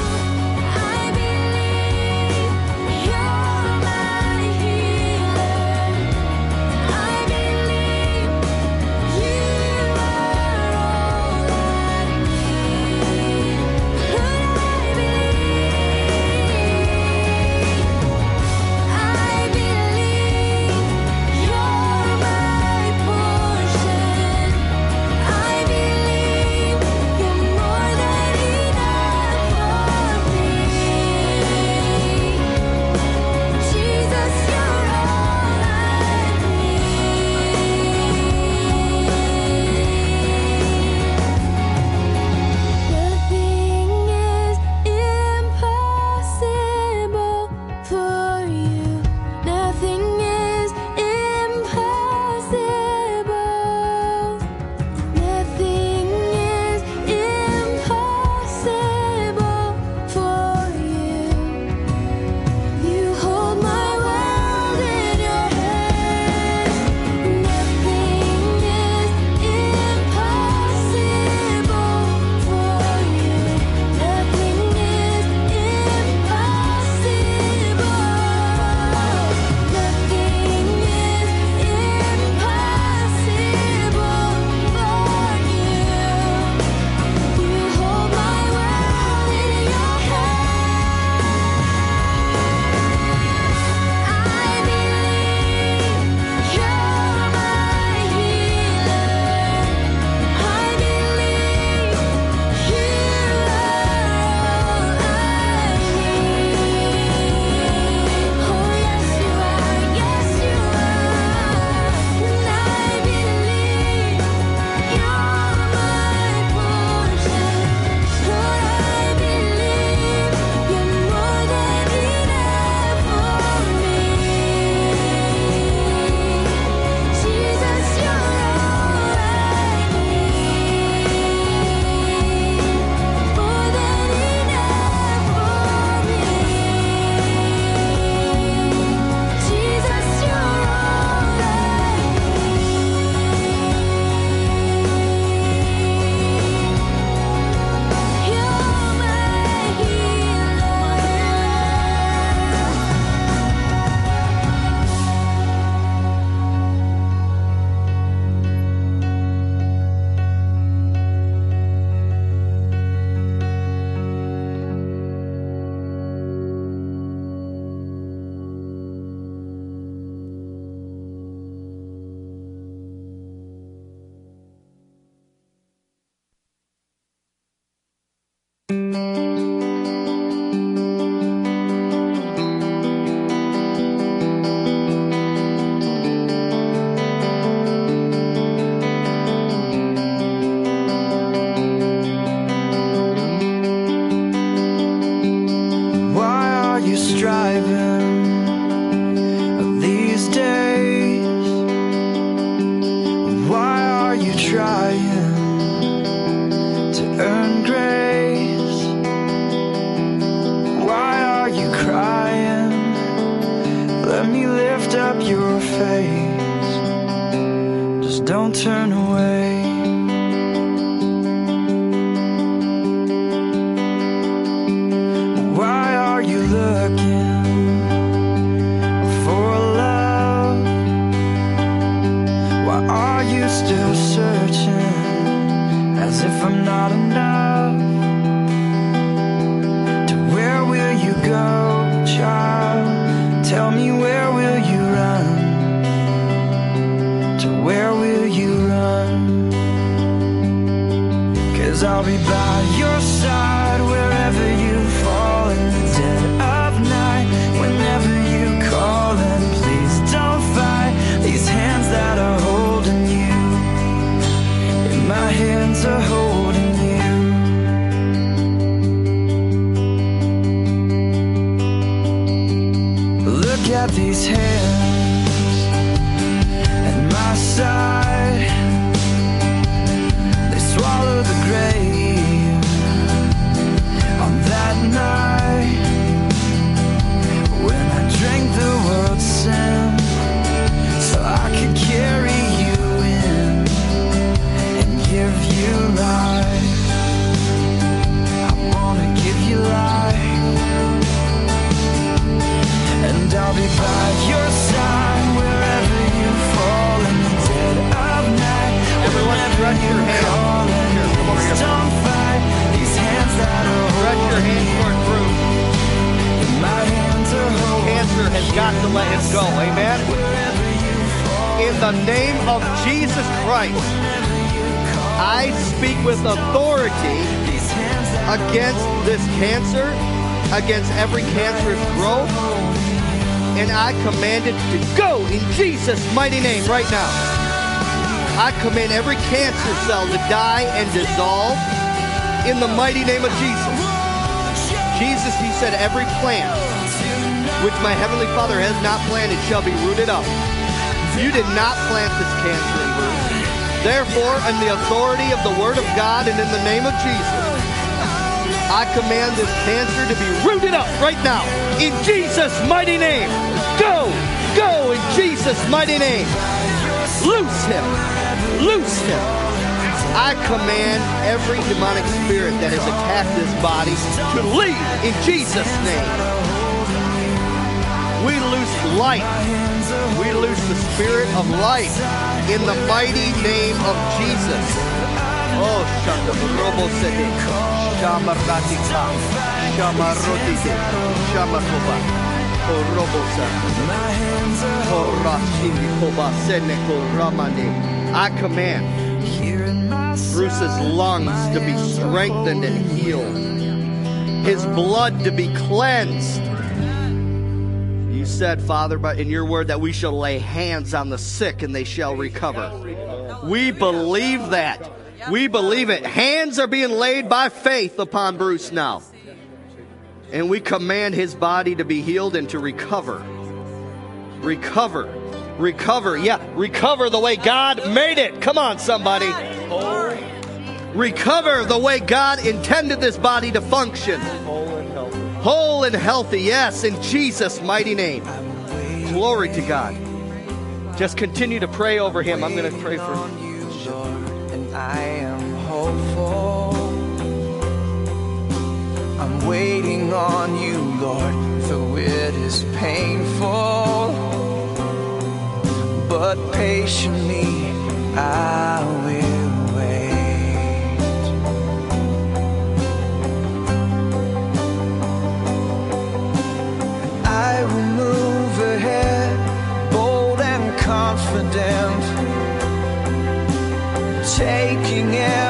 Right now. I command every cancer cell to die and dissolve in the mighty name of Jesus. Jesus, he said, every plant which my heavenly Father has not planted shall be rooted up. You did not plant this cancer in Bruce. Therefore, in the authority of the Word of God and in the name of Jesus, I command this cancer to be rooted up right now. In Jesus' mighty name. Go! In Jesus' mighty name. Loose him. Loose him. I command every demonic spirit that has attacked this body to leave in Jesus' name. We loose life. We loose the spirit of life in the mighty name of Jesus. Oh, Shanda Robo Sete, Shamaratika, Shamarotite, Shamakoba, I command Bruce's lungs to be strengthened and healed, his blood to be cleansed. You said, Father, but in your word that we shall lay hands on the sick and they shall recover. We believe that. We believe it. Hands are being laid by faith upon Bruce now. And we command his body to be healed and to recover. Recover. Recover. Yeah, recover the way God made it. Come on, somebody. Recover the way God intended this body to function. Whole and healthy. Yes, in Jesus' mighty name. Glory to God. Just continue to pray over him. I'm going to pray for him. I am hopeful. I'm waiting on you, Lord, though it is painful. But patiently I will wait. I will move ahead, bold and confident, taking every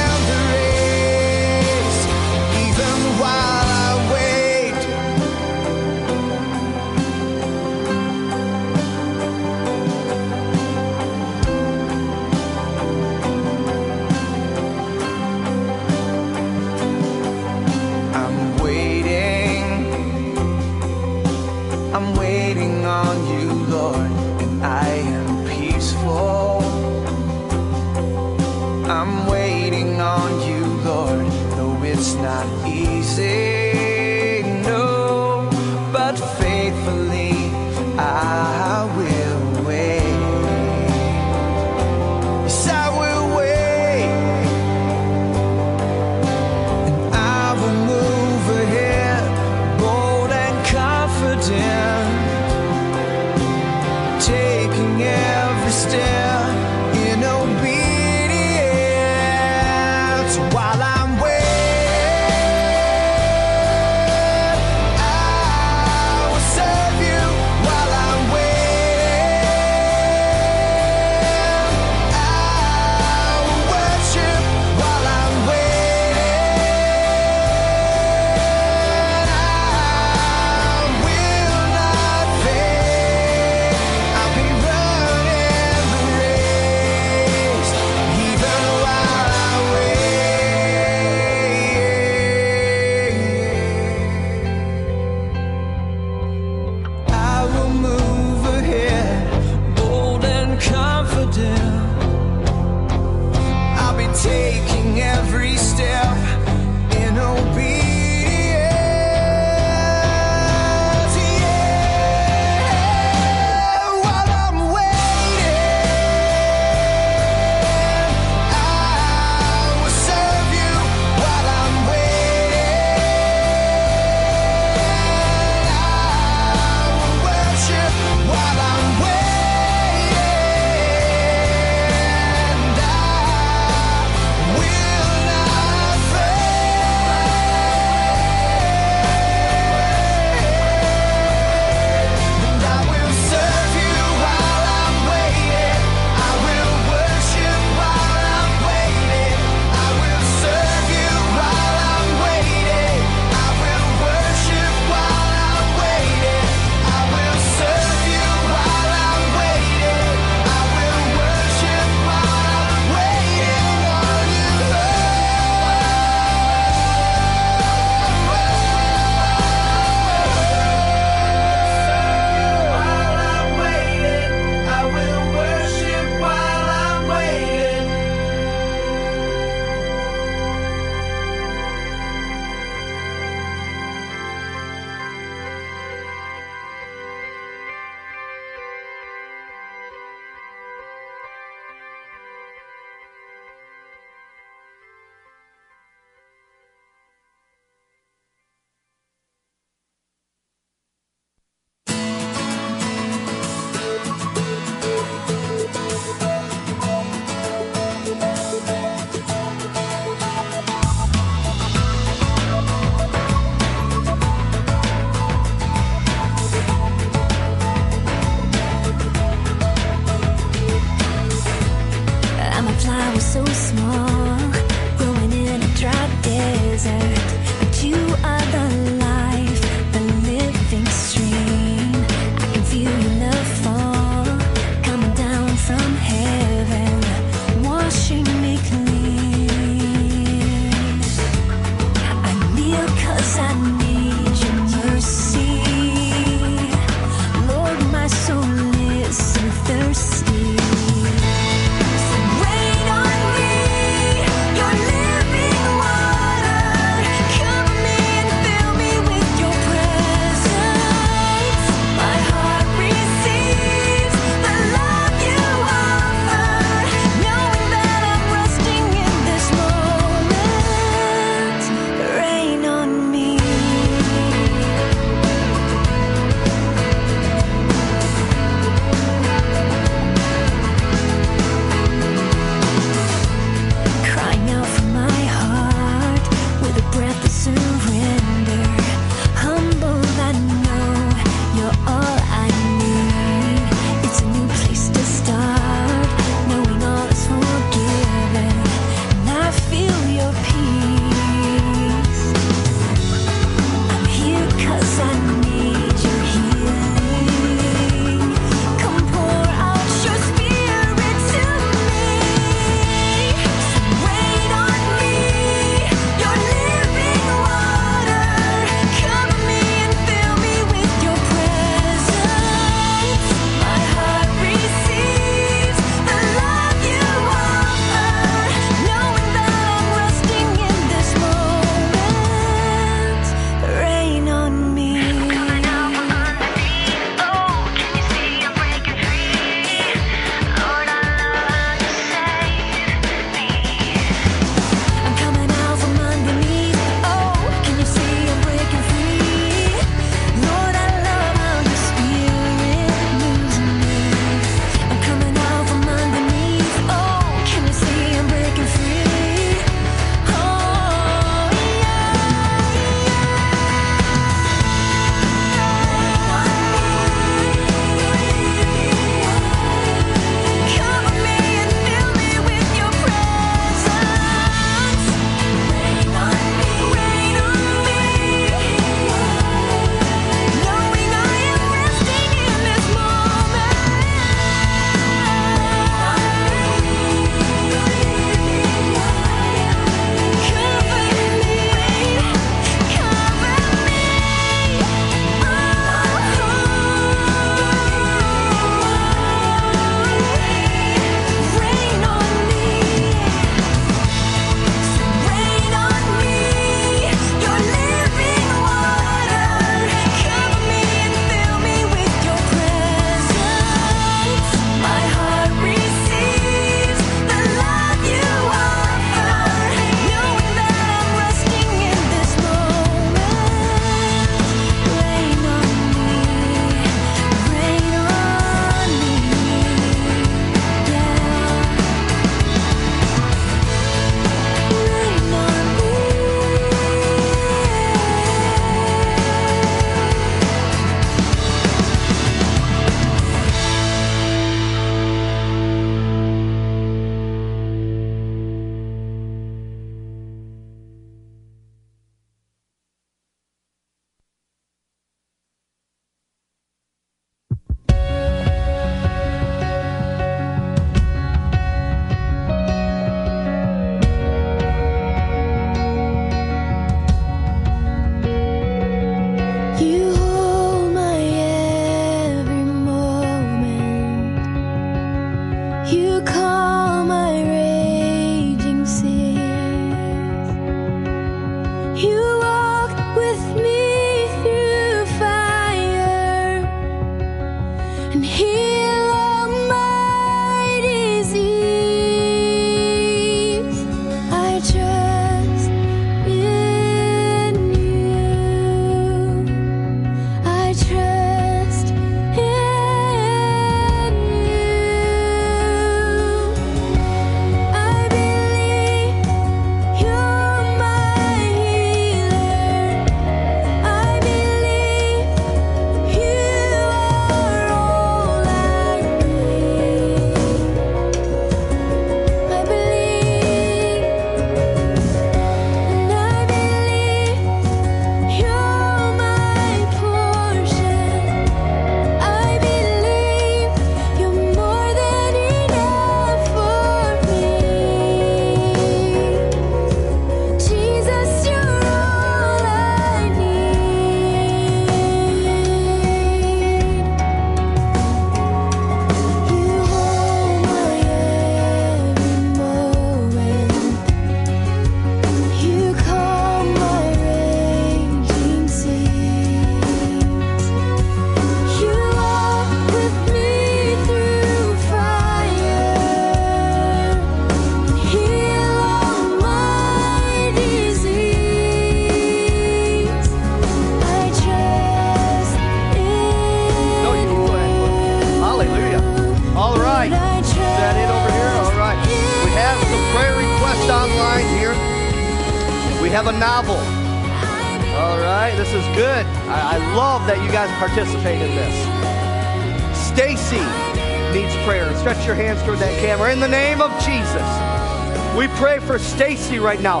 Right now.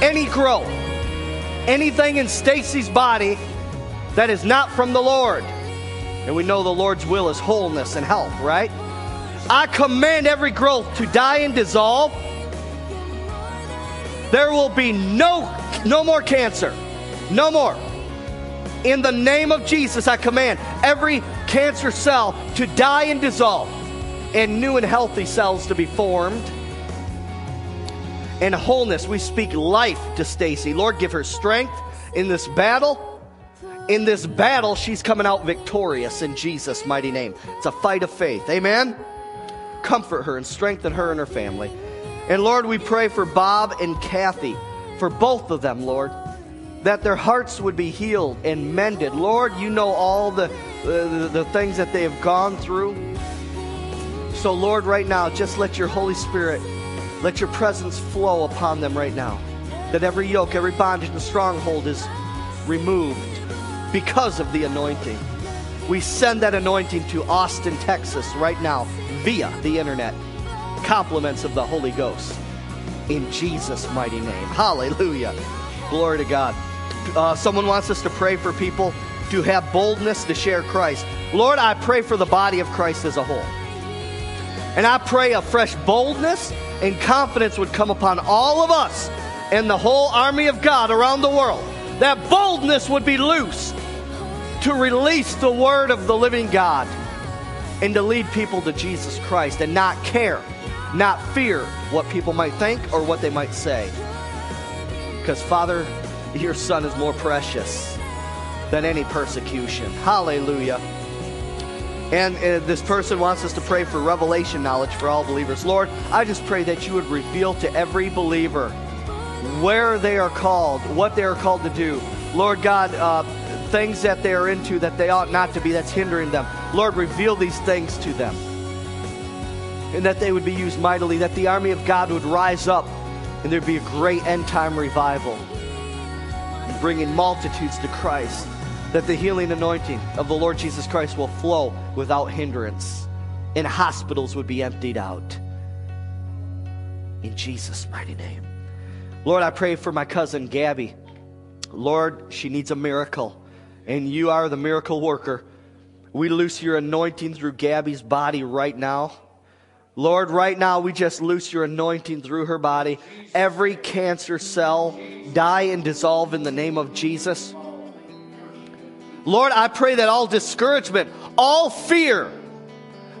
Any growth, anything in Stacy's body that is not from the Lord. And we know the Lord's will is wholeness and health, right? I command every growth to die and dissolve. There will be no no more cancer. No more. In the name of Jesus, I command every cancer cell to die and dissolve and new and healthy cells to be formed. And wholeness, we speak life to Stacy. Lord, give her strength in this battle. In this battle, she's coming out victorious in Jesus' mighty name. It's a fight of faith. Amen. Comfort her and strengthen her and her family. And Lord, we pray for Bob and Kathy, for both of them, Lord, that their hearts would be healed and mended. Lord, you know all the, uh, the, the things that they have gone through. So, Lord, right now, just let your Holy Spirit, let your presence flow upon them right now. That every yoke, every bondage and stronghold is removed because of the anointing. We send that anointing to Austin, Texas right now via the internet. Compliments of the Holy Ghost. In Jesus' mighty name. Hallelujah. Glory to God. Uh, someone wants us to pray for people to have boldness to share Christ. Lord, I pray for the body of Christ as a whole. And I pray a fresh boldness and confidence would come upon all of us and the whole army of God around the world. That boldness would be loose to release the word of the living God and to lead people to Jesus Christ and not care, not fear what people might think or what they might say. Because, Father, your Son is more precious than any persecution. Hallelujah. And uh, this person wants us to pray for revelation knowledge for all believers. Lord, I just pray that you would reveal to every believer where they are called, what they are called to do. Lord God, uh, things that they are into that they ought not to be, that's hindering them. Lord, reveal these things to them. And that they would be used mightily, that the army of God would rise up and there'd be a great end time revival, bringing multitudes to Christ. That the healing anointing of the Lord Jesus Christ will flow without hindrance, and hospitals would be emptied out. In Jesus' mighty name. Lord, I pray for my cousin Gabby. Lord, she needs a miracle, and you are the miracle worker. We loose your anointing through Gabby's body right now. Lord, right now we just loose your anointing through her body. Every cancer cell die and dissolve in the name of Jesus. Lord, I pray that all discouragement, all fear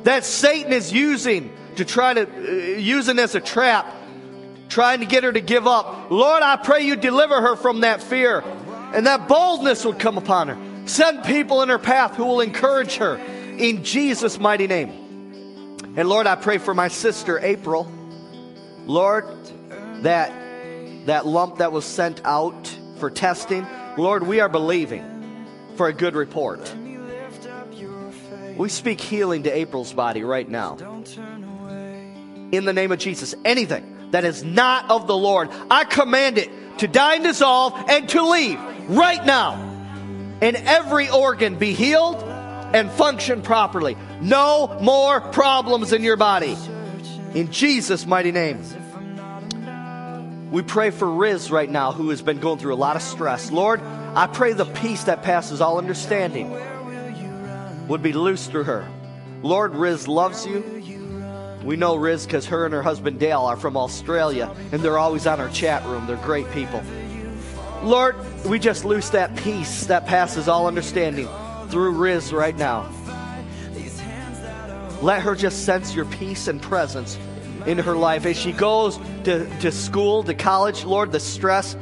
that Satan is using to try to uh, using as a trap, trying to get her to give up. Lord, I pray you deliver her from that fear and that boldness would come upon her. Send people in her path who will encourage her in Jesus' mighty name. And Lord, I pray for my sister April. Lord, that that lump that was sent out for testing, Lord, we are believing for a good report. We speak healing to April's body right now. In the name of Jesus, anything that is not of the Lord, I command it to die and dissolve and to leave right now. And every organ be healed and function properly. No more problems in your body. In Jesus' mighty name. We pray for Riz right now, who has been going through a lot of stress. Lord, I pray the peace that passes all understanding would be loose through her. Lord, Riz loves you. We know Riz because her and her husband Dale are from Australia, and they're always on our chat room. They're great people. Lord, we just loose that peace that passes all understanding through Riz right now. Let her just sense your peace and presence in her life as she goes to, to school, to college. Lord, the stress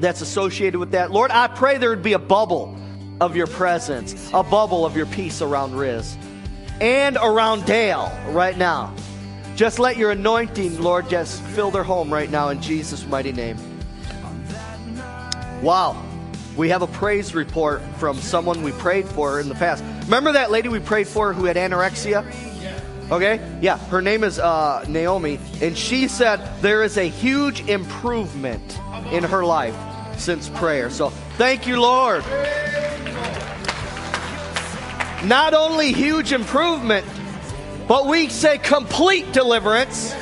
that's associated with that. Lord, I pray there would be a bubble of your presence, a bubble of your peace around Riz and around Dale right now. Just let your anointing, Lord, just fill their home right now in Jesus' mighty name. Wow. We have a praise report from someone we prayed for in the past. Remember that lady we prayed for who had anorexia? Okay? Yeah, her name is uh, Naomi, and she said there is a huge improvement in her life since prayer. So thank you, Lord. Not only huge improvement, but we say complete deliverance,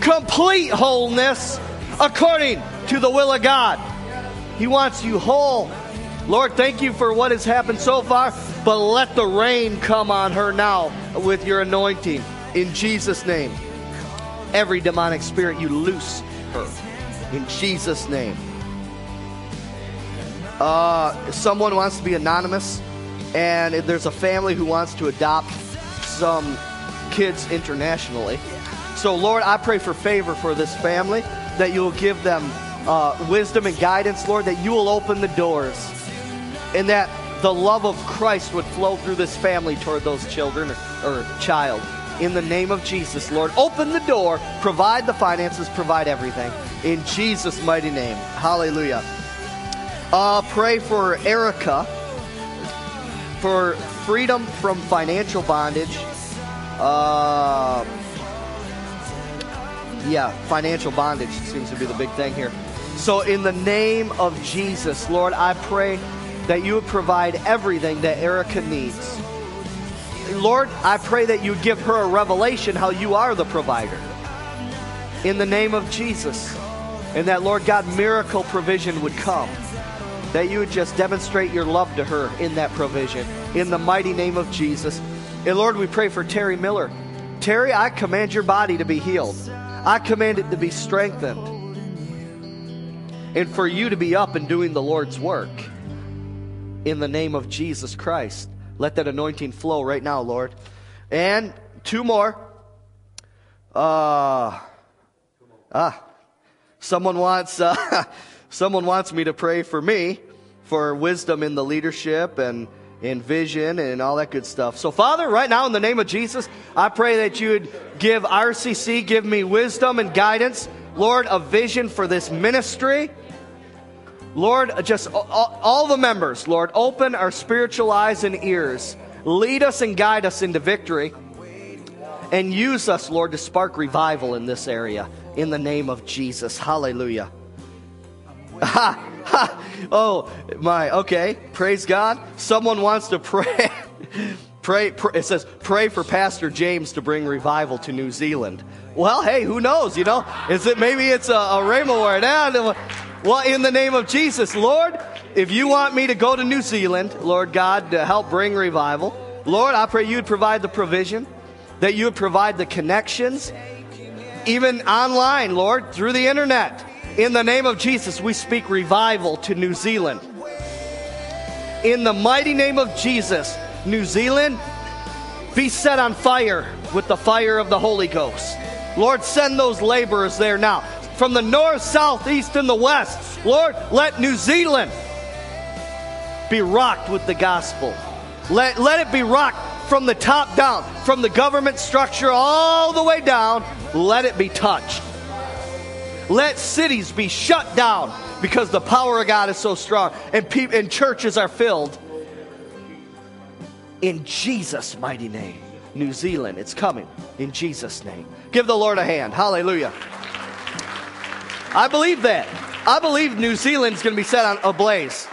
complete wholeness according to the will of God. He wants you whole. Lord, thank you for what has happened so far, but let the rain come on her now with your anointing in Jesus' name. Every demonic spirit, you loose her in Jesus' name. Uh, someone wants to be anonymous, and there's a family who wants to adopt some kids internationally. So, Lord, I pray for favor for this family, that you will give them uh, wisdom and guidance, Lord, that you will open the doors, and that the love of Christ would flow through this family toward those children or, or child. In the name of Jesus, Lord, open the door, provide the finances, provide everything. In Jesus' mighty name. Hallelujah. Uh, pray for Erica for freedom from financial bondage. Uh, yeah, financial bondage seems to be the big thing here. So, in the name of Jesus, Lord, I pray that you would provide everything that Erica needs. Lord, I pray that you give her a revelation how you are the provider. In the name of Jesus. And that, Lord God, miracle provision would come. That you would just demonstrate your love to her in that provision. In the mighty name of Jesus. And Lord, we pray for Terry Miller. Terry, I command your body to be healed. I command it to be strengthened. And for you to be up and doing the Lord's work. In the name of Jesus Christ. Let that anointing flow right now, Lord. And two more. Uh, ah, someone wants uh, someone wants me to pray for me for wisdom in the leadership and in vision and all that good stuff. So, Father, right now in the name of Jesus, I pray that you would give RCC, give me wisdom and guidance, Lord, a vision for this ministry. Lord, just all, all the members, Lord, open our spiritual eyes and ears. Lead us and guide us into victory. And use us, Lord, to spark revival in this area. In the name of Jesus. Hallelujah. Ha, ha. Oh, my. Okay. Praise God. Someone wants to pray. pray, pray. It says, pray for Pastor James to bring revival to New Zealand. Well, hey, who knows? You know, is it maybe it's a, a rhema word? Well, in the name of Jesus, Lord, if you want me to go to New Zealand, Lord God, to help bring revival, Lord, I pray you'd provide the provision, that you would provide the connections, even online, Lord, through the internet. In the name of Jesus, we speak revival to New Zealand. In the mighty name of Jesus, New Zealand, be set on fire with the fire of the Holy Ghost. Lord, send those laborers there now. From the north, south, east, and the west. Lord, let New Zealand be rocked with the gospel. Let, let it be rocked from the top down, from the government structure all the way down, let it be touched. Let cities be shut down because the power of God is so strong and, pe- and churches are filled. In Jesus' mighty name. New Zealand, it's coming. In Jesus' name. Give the Lord a hand. Hallelujah. I believe that. I believe New Zealand's going to be set on ablaze.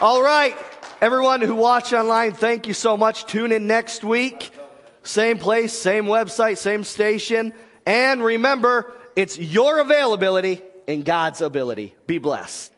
All right. Everyone who watched online, thank you so much. Tune in next week. Same place, same website, same station. And remember, it's your availability and God's ability. Be blessed.